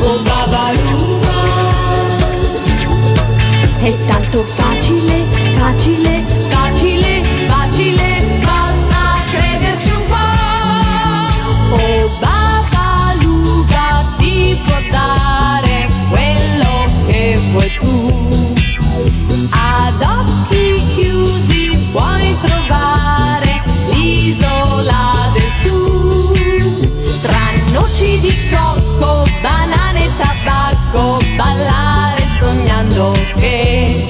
o. È tanto facile, facile, facile, facile, basta crederci un po'. O babaluga ti può dare quello che vuoi tu. Ad occhi chiusi puoi trovare l'isola del sud. Tra noci di cocco banale ballare sognando che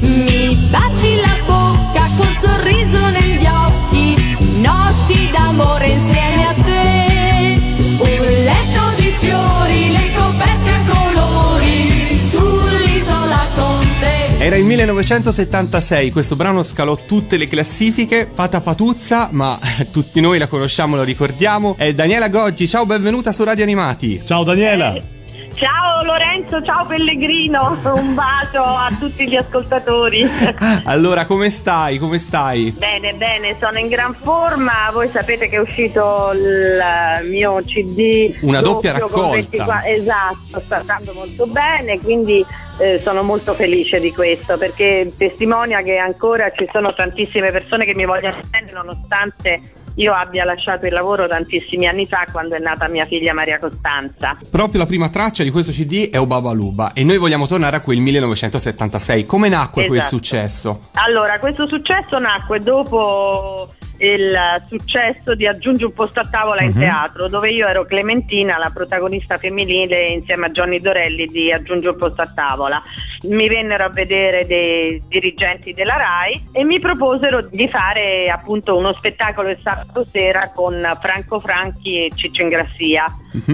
mi baci la bocca col sorriso negli occhi, notti d'amore insieme a te. Un letto di fiori, le coperte a colori, sull'isola con te. Era il 1976, questo brano scalò tutte le classifiche, Fata Fatuzza, ma tutti noi la conosciamo, lo ricordiamo. È Daniela Goggi, ciao, benvenuta su Radio Animati. Ciao Daniela. Ciao Lorenzo, ciao Pellegrino, un bacio a tutti gli ascoltatori. Allora, come stai? Come stai? Bene, bene, sono in gran forma. Voi sapete che è uscito il mio CD. Una doppia raccolta. 24 esatto, sta andando molto bene, quindi eh, sono molto felice di questo perché testimonia che ancora ci sono tantissime persone che mi vogliono bene nonostante io abbia lasciato il lavoro tantissimi anni fa quando è nata mia figlia Maria Costanza. Proprio la prima traccia di questo CD è Obabaluba e noi vogliamo tornare a quel 1976. Come nacque quel Esatto. successo? Allora, questo successo nacque dopo il successo di Aggiungi un posto a tavola in Mhm. teatro, dove io ero Clementina, la protagonista femminile, insieme a Johnny Dorelli di Aggiungi un posto a tavola. Mi vennero a vedere dei dirigenti della RAI e mi proposero di fare appunto uno spettacolo il sabato sera con Franco Franchi e Ciccio Ingrassia.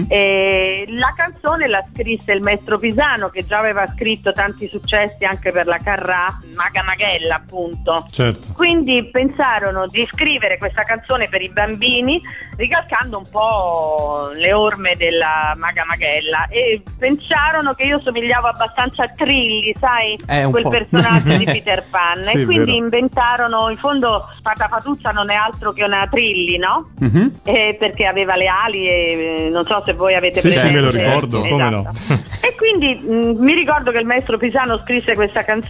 E la canzone la scrisse il maestro Pisano che già aveva scritto tanti successi anche per la Carrà, Maga Maghella appunto. Certo. Quindi pensarono di scrivere questa canzone per i bambini ricalcando un po' le orme della Maga Maghella e pensarono che io somigliavo abbastanza a Trilli, sai, Eh, un quel po'. personaggio di Peter Pan Sì, e quindi vero. inventarono, in fondo Fata Fatuzza non è altro che una Trilli, no? Mhm. Eh, perché aveva le ali e eh, non so se voi avete Sì, sì, presente me lo ricordo, come no. e quindi mh, mi ricordo che il maestro Pisano scrisse questa canzone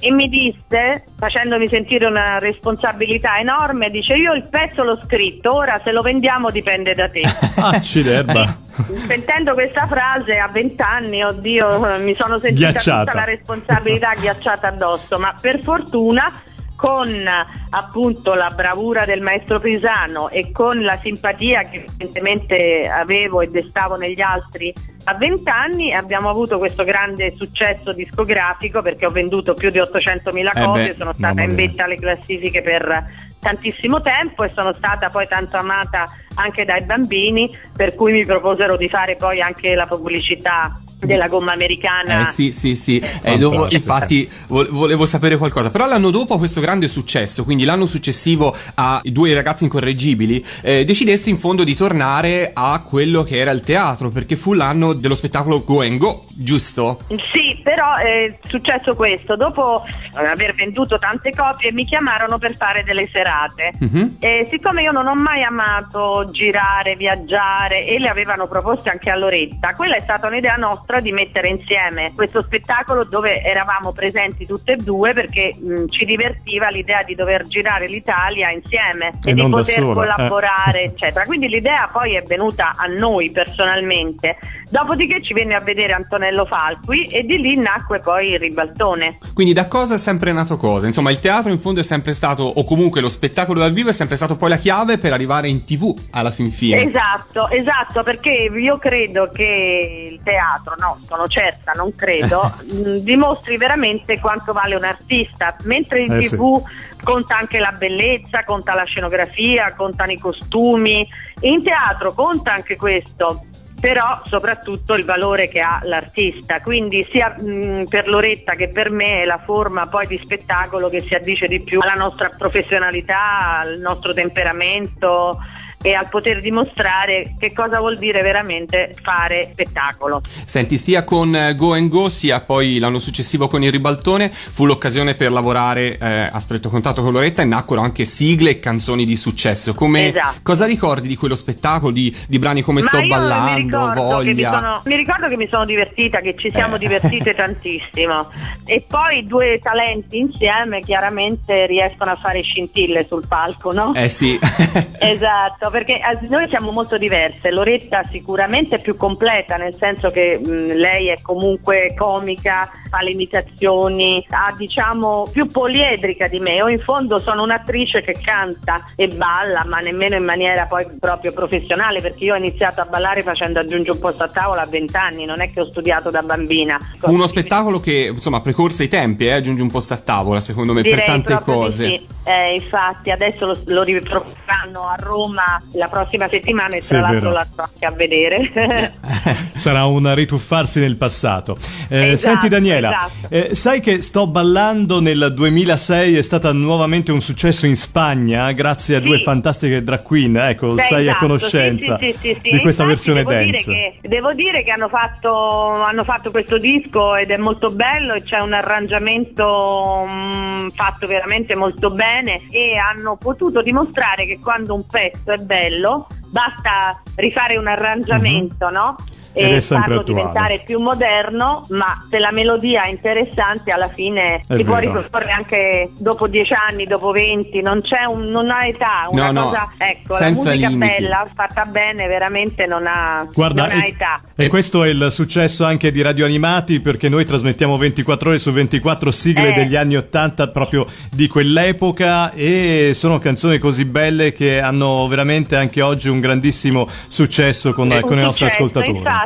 e mi disse, facendomi sentire una responsabilità enorme, dice io il pezzo l'ho scritto, ora se lo vendiamo dipende da te. Acciderba. Sentendo questa frase a vent'anni, oddio, mi sono sentita. Tutta la responsabilità ghiacciata addosso, ma per fortuna con appunto la bravura del maestro Pisano e con la simpatia che evidentemente avevo e destavo negli altri a vent'anni abbiamo avuto questo grande successo discografico perché ho venduto più di 800.000 Eh copie, beh, sono stata in vetta alle classifiche per tantissimo tempo e sono stata poi tanto amata anche dai bambini per cui mi proposero di fare poi anche la pubblicità della gomma americana Eh sì, sì, sì. Eh, dopo- infatti vo- volevo sapere qualcosa. Però l'anno dopo questo grande successo, quindi l'anno successivo a I due ragazzi incorreggibili, eh, decidesti in fondo di tornare a quello che era il teatro, perché fu l'anno dello spettacolo Go and Go, giusto? Sì, però è successo questo, dopo eh, aver venduto tante copie mi chiamarono per fare delle serate Mhm. e siccome io non ho mai amato girare, viaggiare e le avevano proposte anche a Loretta, quella è stata un'idea nostra di mettere insieme questo spettacolo dove eravamo presenti tutte e due perché mh, ci divertiva l'idea di dover girare l'Italia insieme E e, di poter sola, eh. collaborare eccetera. Quindi l'idea poi è venuta a noi personalmente. Dopodiché ci venne a vedere Antonello Falqui e di lì nacque poi il ribaltone. Quindi da cosa è sempre nato cosa? Insomma, il teatro in fondo è sempre stato, o comunque lo spettacolo dal vivo è sempre stato poi la chiave per arrivare in tv alla fin fine. Esatto, esatto, perché io credo che il teatro, no, sono certa, non credo, mh, dimostri veramente quanto vale un artista, mentre in Eh, sì. tv conta anche la bellezza, conta la scenografia, contano i costumi, in teatro conta anche questo. Però soprattutto il valore che ha l'artista, quindi sia mh, per Loretta che per me è la forma poi di spettacolo che si addice di più alla nostra professionalità, al nostro temperamento e al poter dimostrare che cosa vuol dire veramente fare spettacolo. Senti, sia con eh, Go and Go sia poi l'anno successivo con il ribaltone fu l'occasione per lavorare eh, a stretto contatto con Loretta e nacquero anche sigle e canzoni di successo. Come, Esatto. Cosa ricordi di quello spettacolo, di, di brani come Ma Sto mi ballando, mi, Voglia? sono, mi ricordo che mi sono divertita, che ci siamo Eh. divertite tantissimo. E poi due talenti insieme chiaramente riescono a fare scintille sul palco, no? Eh sì. Esatto, perché eh, noi siamo molto diverse. Loretta sicuramente è più completa, nel senso che mh, lei è comunque comica, fa le imitazioni, ha diciamo più poliedrica di me. Io in fondo sono un'attrice che canta e balla, ma nemmeno in maniera poi proprio professionale, perché io ho iniziato a ballare facendo aggiungi un posto a tavola a 20 anni, non è che ho studiato da bambina. Fu uno spettacolo che, insomma, precorse i tempi, eh, aggiungi un posto a tavola, secondo me, per Direi tante proprio di cose. sì. Eh, infatti adesso lo, lo riproporranno a Roma la prossima settimana e Sì, tra l'altro la sto anche a vedere. Sarà un rituffarsi nel passato. Eh, Esatto, senti Daniela, esatto. eh, sai che Sto ballando nel 2006 è stata nuovamente un successo in Spagna grazie a Sì. due fantastiche drag queen, ecco, Sì, sei a esatto, conoscenza sì, sì, di questa Infatti versione devo dire dance. che- devo dire che hanno fatto, hanno fatto questo disco ed è molto bello e c'è un arrangiamento mm, fatto veramente molto bene e hanno potuto dimostrare che quando un pezzo è bello basta rifare un arrangiamento, no? Ed è E sempre farlo attuale. diventare più moderno, ma se la melodia è interessante, alla fine È si può vero. riproporre anche dopo dieci anni, dopo venti, non c'è un, non ha età, una No, no, cosa, ecco, la musica limiti. bella, fatta bene, veramente non ha, Guarda, non ha e, età. e questo è il successo anche di Radio Animati perché noi trasmettiamo 24 ore su 24 sigle Eh. degli anni 80 proprio di quell'epoca e sono canzoni così belle che hanno veramente anche oggi un grandissimo successo con, Un con i nostri ascoltatori. Infatti,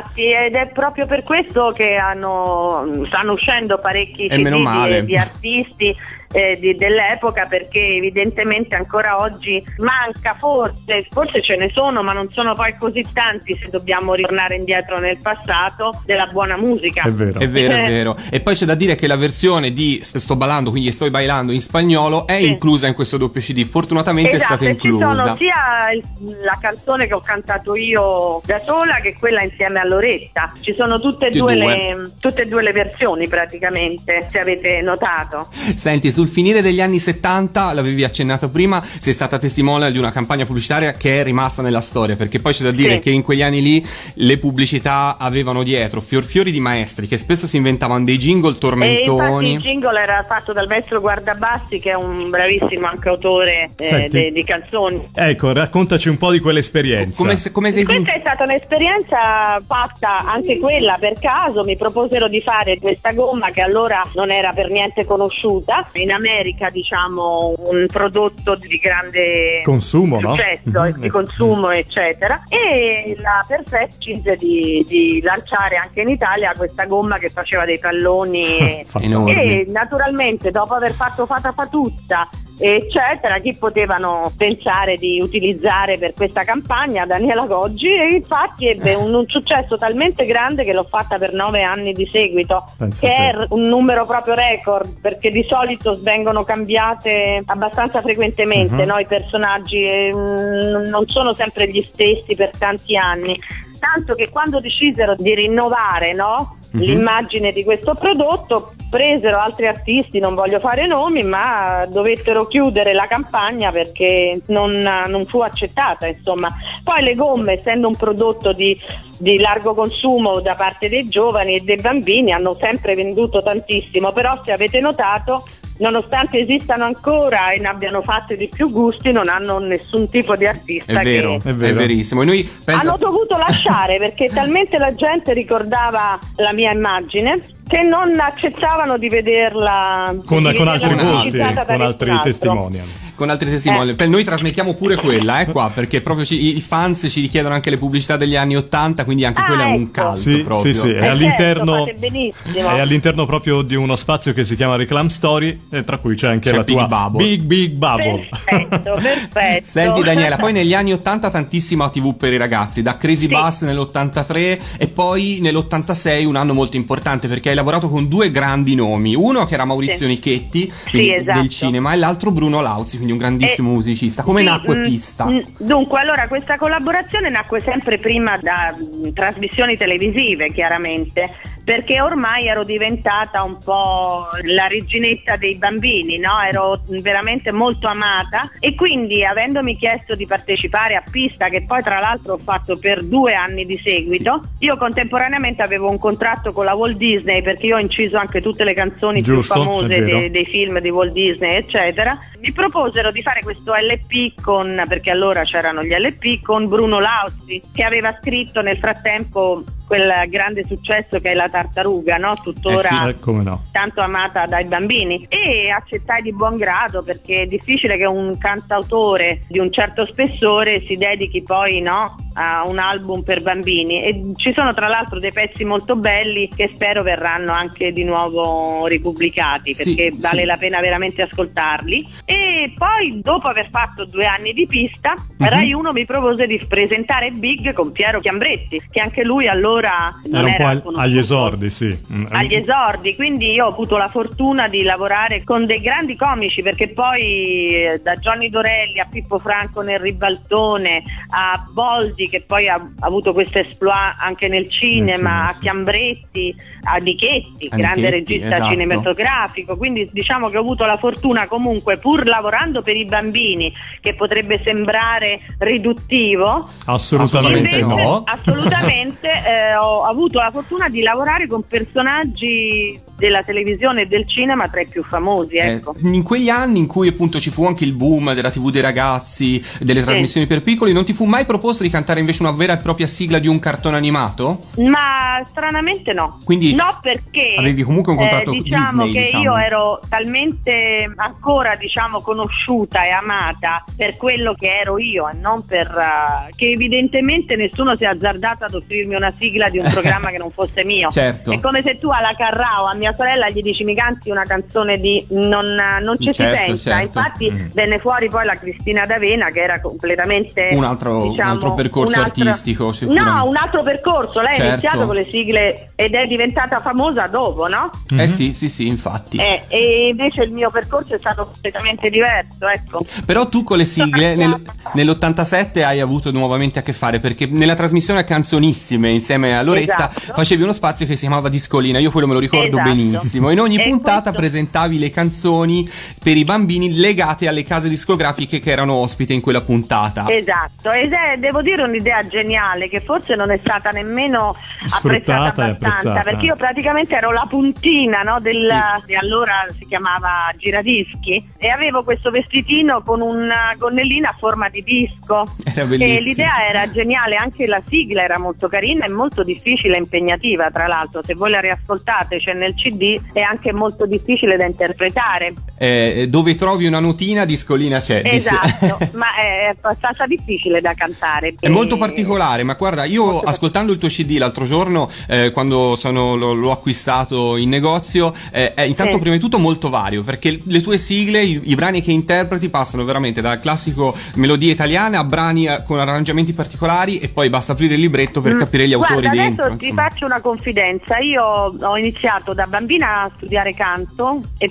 ed è proprio per questo che hanno, stanno uscendo parecchi E CD di, di artisti eh, di- dell'epoca perché evidentemente ancora oggi manca forse, forse ce ne sono, ma non sono poi così tanti se dobbiamo ritornare indietro nel passato della buona musica. È vero. È vero, è Eh. vero. E poi c'è da dire che la versione di Sto ballando, quindi Sto bailando in spagnolo, è Sì. inclusa in questo doppio CD. Fortunatamente è Esatto, stata e ci inclusa. sono sia il- la canzone che ho cantato io da sola che quella insieme a Loretta. Ci sono tutte e due, due. Le, tutte e due le versioni praticamente, se avete notato. Senti, sul finire degli anni 70, l'avevi accennato prima, sei stata testimone di una campagna pubblicitaria che è rimasta nella storia, perché poi c'è da dire Sì. che in quegli anni lì le pubblicità avevano dietro fior fiori di maestri che spesso si inventavano dei jingle E tormentoni. il jingle era fatto dal maestro Guardabassi che è un bravissimo anche autore eh, de- di canzoni. Ecco, raccontaci un po' di quell'esperienza. Come, se- come sei Questa è stata un'esperienza fatta anche quella per caso, mi proposero di fare questa gomma che allora non era per niente conosciuta, in America diciamo un prodotto di grande Consumo, no? successo, Mhm. e di consumo eccetera e la Perfect decise di, di lanciare anche in Italia questa gomma che faceva dei palloni e- e naturalmente dopo aver fatto Fata Fatuzza eccetera chi potevano pensare di utilizzare per questa campagna? Daniela Goggi. E infatti ebbe un, un successo talmente grande che l'ho fatta per nove anni di seguito Pensa che è un numero proprio record perché di solito vengono cambiate abbastanza frequentemente Mhm. no, i personaggi e, mm, non sono sempre gli stessi per tanti anni. Tanto che quando decisero di rinnovare no, Mhm. l'immagine di questo prodotto presero altri artisti, non voglio fare nomi, ma dovettero chiudere la campagna perché non, non fu accettata. Insomma. Poi le gomme, essendo un prodotto di, di largo consumo da parte dei giovani e dei bambini, hanno sempre venduto tantissimo, però se avete notato nonostante esistano ancora e ne abbiano fatte di più gusti, non hanno nessun tipo di artista È vero, che è, È vero. verissimo. E noi pensa- hanno dovuto lasciare perché talmente la gente ricordava la mia immagine che non accettavano di vederla Con, di con vederla altri da con altri testimonial. Con altri testimoni. Eh. Noi trasmettiamo pure quella, eh, qua, perché proprio ci- i fans ci richiedono anche le pubblicità degli anni 80, quindi anche Ah, quella è un ecco. caldo Sì, proprio. sì, sì, Eh, è all'interno, certo, fate benissimo. è all'interno proprio di uno spazio che si chiama Reclam Story, e tra cui c'è anche C'è la Big tua Bubble. Big Big Bubble. Perfetto, perfetto. Senti Daniela, poi negli anni 80 tantissima TV per i ragazzi, da Crazy Sì. Bus nell'83 e poi nell'86 un anno molto importante perché hai lavorato con due grandi nomi, uno che era Maurizio Sì. Nichetti Sì, esatto. del cinema e l'altro Bruno Lauzi, quindi un grandissimo Eh, musicista. Come sì, nacque mm, Pista? mm, Dunque, allora, questa collaborazione nacque sempre prima da mm, trasmissioni televisive, chiaramente, perché ormai ero diventata un po' la reginetta dei bambini, no? Ero veramente molto amata e quindi avendomi chiesto di partecipare a Pista, che poi tra l'altro ho fatto per due anni di seguito, io contemporaneamente avevo un contratto con la Walt Disney perché io ho inciso anche tutte le canzoni Giusto, più famose vero. de- dei film di Walt Disney, eccetera. Mi proposero di fare questo LP con, perché allora c'erano gli LP, con Bruno Lauzi, che aveva scritto nel frattempo quel grande successo che è La Tartaruga, no? Tuttora Eh, come no. Tanto amata dai bambini e accettai di buon grado perché è difficile che un cantautore di un certo spessore si dedichi poi no, a un album per bambini e ci sono tra l'altro dei pezzi molto belli che spero verranno anche di nuovo ripubblicati Sì, perché sì. vale la pena veramente ascoltarli e poi dopo aver fatto due anni di pista Mhm. Rai 1 mi propose di presentare Big con Piero Chiambretti che anche lui allora non Era un po' agli esordi, sì. Mm, agli esordi, quindi io ho avuto la fortuna di lavorare con dei grandi comici perché poi eh, da Johnny Dorelli a Pippo Franco nel ribaltone a Boldi che poi ha, avuto questo exploit anche nel cinema, a. Chiambretti, a Dichetti, A grande Nichetti, regista esatto. cinematografico, quindi diciamo che ho avuto la fortuna comunque pur lavorando per i bambini che potrebbe sembrare riduttivo, Assolutamente Invece- no. Assolutamente, eh, ho avuto la fortuna di lavorare con personaggi della televisione e del cinema tra i più famosi. Eh, Ecco. in quegli anni in cui appunto ci fu anche il boom della TV dei ragazzi, delle trasmissioni per piccoli, non ti fu mai proposto di cantare invece una vera e propria sigla di un cartone animato? Ma stranamente no. Quindi no perché avevi comunque un contratto eh, diciamo Disney, che diciamo. io ero talmente ancora diciamo conosciuta e amata per quello che ero io e non per eh, che evidentemente nessuno si è azzardato ad offrirmi una sigla di un programma che non fosse mio. Certo. È come se tu alla Carrao a mia sorella gli dici mi canti una canzone di non, non ci Certo, si pensa. certo. Infatti Mm. venne fuori poi la Cristina D'Avena che era completamente Un altro- un diciamo, altro percorso un altro- artistico. No, un altro percorso. Lei ha Certo. iniziato con le sigle ed è diventata famosa dopo, no? Eh sì, sì, sì, infatti. Eh, e invece il mio percorso è stato completamente diverso, ecco. Però tu con le sigle nel- nell'87 hai avuto nuovamente a che fare perché nella trasmissione Canzonissime insieme a Loretta Esatto. facevi uno spazio che si chiamava Discolina, io quello me lo ricordo Esatto. benissimo. In ogni E puntata questo- presentavi le canzoni per i bambini legate alle case discografiche che erano ospite in quella puntata. Esatto, ed è, devo dire un'idea geniale che forse non è stata nemmeno Sfruttata apprezzata e apprezzata. perché io praticamente ero la puntina no, del, di allora si chiamava giradischi e avevo questo vestitino con una gonnellina a forma di disco Era e bellissimo. l'idea era geniale, anche la sigla era molto carina e molto difficile e impegnativa tra l'altro, se voi la riascoltate c'è nel CD è anche molto difficile da interpretare. Eh, dove trovi una notina, Discolina c'è. Esatto, ma è abbastanza difficile da cantare. È molto particolare, ma guarda, io Molto ascoltando il tuo CD l'altro giorno, eh, quando sono- lo- l'ho acquistato in negozio, eh, è intanto prima di tutto molto vario, perché le tue sigle, i, i brani che interpreti passano veramente dal classico melodie italiane a brani eh, con arrangiamenti particolari e poi basta aprire il libretto per Mm. capire gli autori Guarda, dentro. adesso ti insomma. faccio una confidenza. Io ho iniziato da bambina a studiare canto e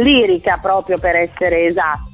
lirica proprio per essere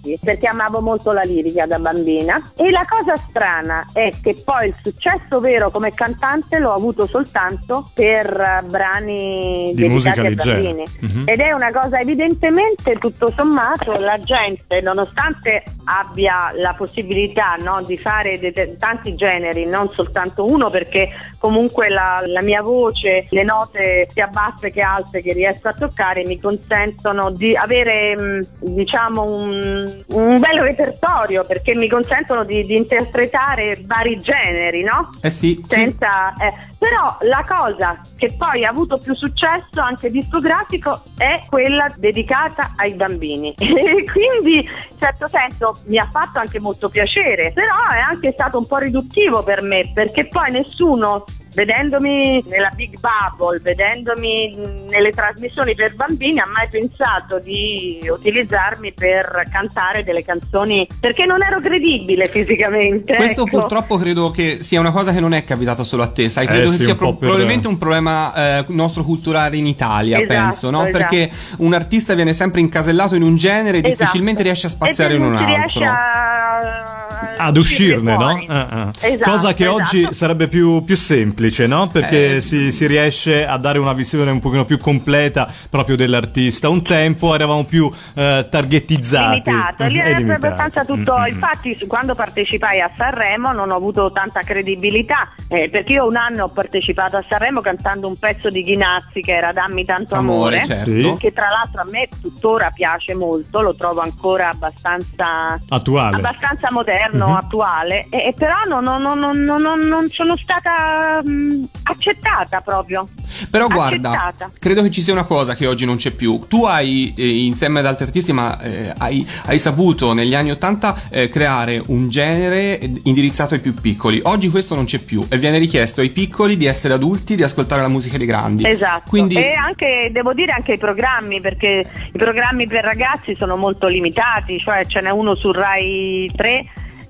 esatti, perché amavo molto la lirica da bambina. E la cosa strana è che poi il successo vero come cantante l'ho avuto soltanto per eh, brani Di musica leggera. Mhm. Ed è una cosa evidentemente tutto sommato la gente, nonostante abbia la possibilità no, di fare de- tanti generi, non soltanto uno, perché comunque la, la mia voce, le note sia basse che alte che riesco a toccare mi consentono di avere mh, diciamo un, un bel repertorio perché mi consentono di, di interpretare vari generi, no? Eh sì, sì. senza eh, però la cosa che poi ha avuto più successo anche discografico è quella dedicata ai bambini e quindi in certo senso mi ha fatto anche molto piacere però è anche stato un po' riduttivo per me perché poi nessuno vedendomi nella Big Bubble, vedendomi nelle trasmissioni per bambini, ha mai pensato di utilizzarmi per cantare delle canzoni perché non ero credibile fisicamente. Questo ecco. purtroppo credo che sia una cosa che non è capitata solo a te, sai, Eh credo sì, che sia un po' pro- per- probabilmente un problema eh, nostro culturale in Italia, Esatto, penso, no? esatto. Perché un artista viene sempre incasellato in un genere e Esatto. difficilmente riesce a spaziare E in un altro. riesce a... ad uscirne, no? Ah, ah. Esatto, Cosa che esatto. oggi sarebbe più, più semplice, no? Perché Eh. si, si riesce a dare una visione un pochino più completa proprio dell'artista. Un tempo eravamo più eh, targetizzati. limitato, lì Eh, era limitati. abbastanza tutto. Mm, mm. Infatti, quando partecipai a Sanremo non ho avuto tanta credibilità eh, perché io un anno ho partecipato a Sanremo cantando un pezzo di Ghinazzi che era Dammi tanto Amore, amore. certo. Che tra l'altro a me tuttora piace molto, lo trovo ancora abbastanza Attuale. abbastanza moderno, Mhm. attuale, e, e però non, non- non- non- non- non sono stata mh, accettata proprio. Però guarda, Accettata. credo che ci sia una cosa che oggi non c'è più. Tu hai, eh, insieme ad altri artisti, ma eh, hai, hai saputo negli anni Ottanta eh, creare un genere indirizzato ai più piccoli. Oggi questo non c'è più e viene richiesto ai piccoli di essere adulti, di ascoltare la musica dei grandi. Esatto, Quindi e anche, devo dire anche i programmi, perché i programmi per ragazzi sono molto limitati, cioè ce n'è uno su Rai 3,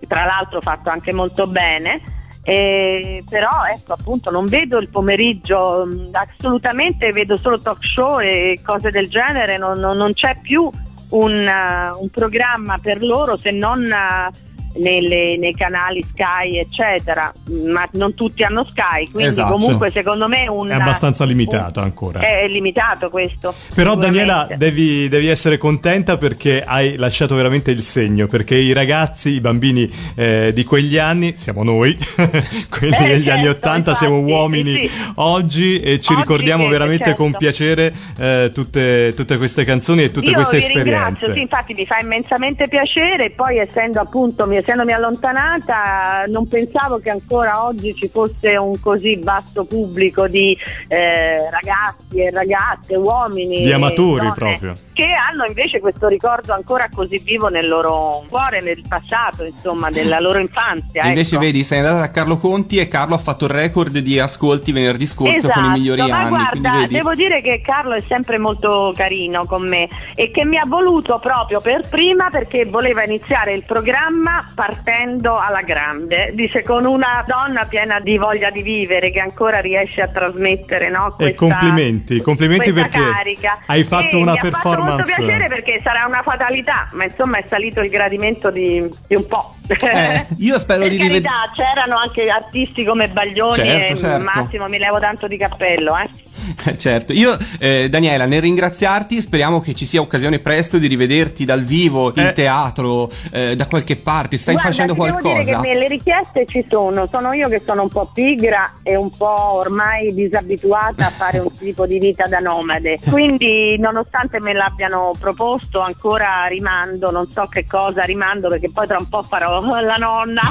tra l'altro fatto anche molto bene, eh, però ecco appunto non vedo il pomeriggio, assolutamente vedo solo talk show e cose del genere, non, non- non c'è più un, uh, un programma per loro se non... uh, nelle- nei canali Sky eccetera ma non tutti hanno Sky quindi Esatto. comunque secondo me un, È abbastanza un- limitato ancora. è limitato questo. Però. Daniela devi, devi essere contenta perché hai lasciato veramente il segno, perché i ragazzi, i bambini eh, di quegli anni, siamo noi, quelli Eh, degli anni certo, 80, siamo infatti, uomini sì. oggi e ci Oggi ricordiamo veramente certo. con piacere eh, tutte, tutte queste canzoni e tutte Io queste vi ringrazio, esperienze. sì, infatti mi fa immensamente piacere e poi essendo appunto mi- essendomi allontanata non pensavo che ancora oggi ci fosse un così vasto pubblico di eh, ragazzi e ragazze, uomini Di amatori donne, proprio. che hanno invece questo ricordo ancora così vivo nel loro cuore, nel passato, insomma, della loro infanzia. E invece ecco. vedi, sei andata da Carlo Conti e Carlo ha fatto il record di ascolti venerdì scorso con i migliori Esatto, ma anni. guarda, vedi. devo dire che Carlo è sempre molto carino con me e che mi ha voluto proprio per prima perché voleva iniziare il programma partendo alla grande. Dice con una donna piena di voglia di vivere che ancora riesce a trasmettere, no? E complimenti, complimenti questa perché carica. hai fatto E una mi ha fatto molto performance- piacere perché sarà una fatalità, ma insomma è salito il gradimento di, di un po'. Eh, io spero per di rived- carità, c'erano anche artisti come Baglioni Certo, e certo. Massimo, mi levo tanto di cappello, eh. certo, io eh, Daniela, nel ringraziarti, speriamo che ci sia occasione presto di rivederti dal vivo, in Eh. teatro, eh, da qualche parte. Stai Guarda, facendo Devo qualcosa? dire che me- le richieste ci sono, sono io che sono un po' pigra e un po' ormai disabituata a fare un tipo di vita da nomade. Quindi, nonostante me l'abbiano proposto, ancora rimando, non so che cosa rimando perché poi tra un po' farò la nonna.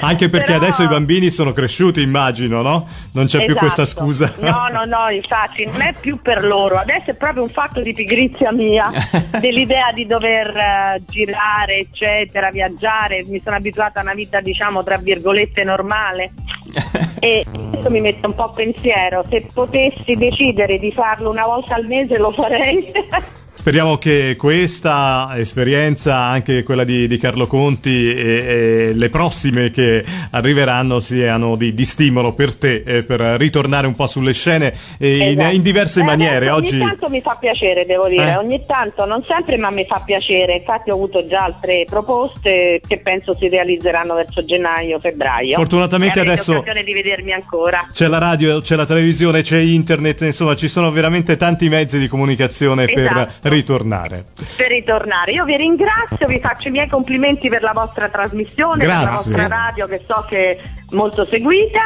Anche perché Però- adesso i bambini sono cresciuti, immagino, no? Non c'è più Esatto. questa scusa. No, no, no, infatti non è più per loro, adesso è proprio un fatto di pigrizia mia, dell'idea di dover eh, girare, eccetera, viaggiare, mi sono abituata a una vita diciamo tra virgolette normale. E questo mi mette un po' a pensiero, se potessi decidere di farlo una volta al mese lo farei. Speriamo che questa esperienza, anche quella di, di Carlo Conti e, e le prossime che arriveranno siano di, di stimolo per te e per ritornare un po' sulle scene e in- Esatto. in, diverse Eh, maniere. adesso Oggi Ogni tanto mi fa piacere, devo dire, Eh? ogni tanto, non sempre, ma mi fa piacere. Infatti ho avuto già altre proposte che penso si realizzeranno verso gennaio-febbraio. Fortunatamente E avrete adesso- occasione di vedermi ancora. c'è la radio, c'è la televisione, c'è internet, insomma ci sono veramente tanti mezzi di comunicazione per Esatto. Ritornare. Per ritornare, io vi ringrazio, vi faccio i miei complimenti per la vostra trasmissione, per la Grazie. vostra radio che so che è molto seguita.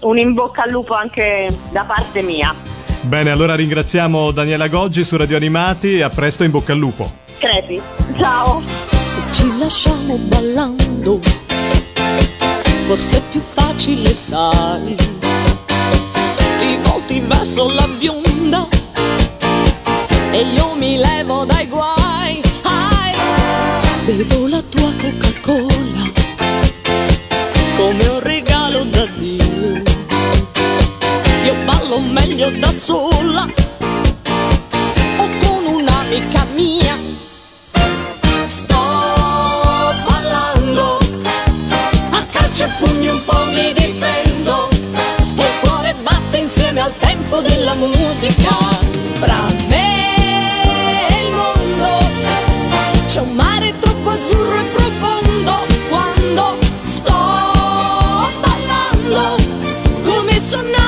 Un in bocca al lupo anche da parte mia. Bene, allora ringraziamo Daniela Goggi su Radio Animati e a presto in bocca al lupo. Crepi, ciao! Se ci lasciamo ballando, forse è più facile, sai. Ti volti verso la bionda e io mi levo dai guai. Ai. Bevo la tua Coca-Cola come un regalo da Dio. Io ballo meglio da sola o con un'amica mia. Sto ballando a calcio e pugni un po' mi difendo e il cuore batte insieme al tempo della musica. Bravo. azzurro e profondo quando sto ballando come sonnando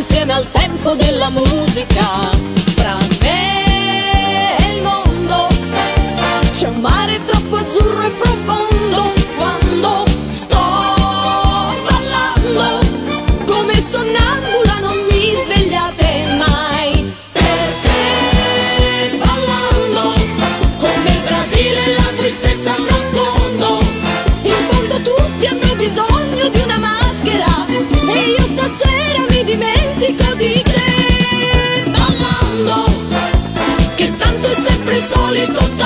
insieme al tempo della musica. Fra me e il mondo c'è un mare troppo azzurro e profondo. grito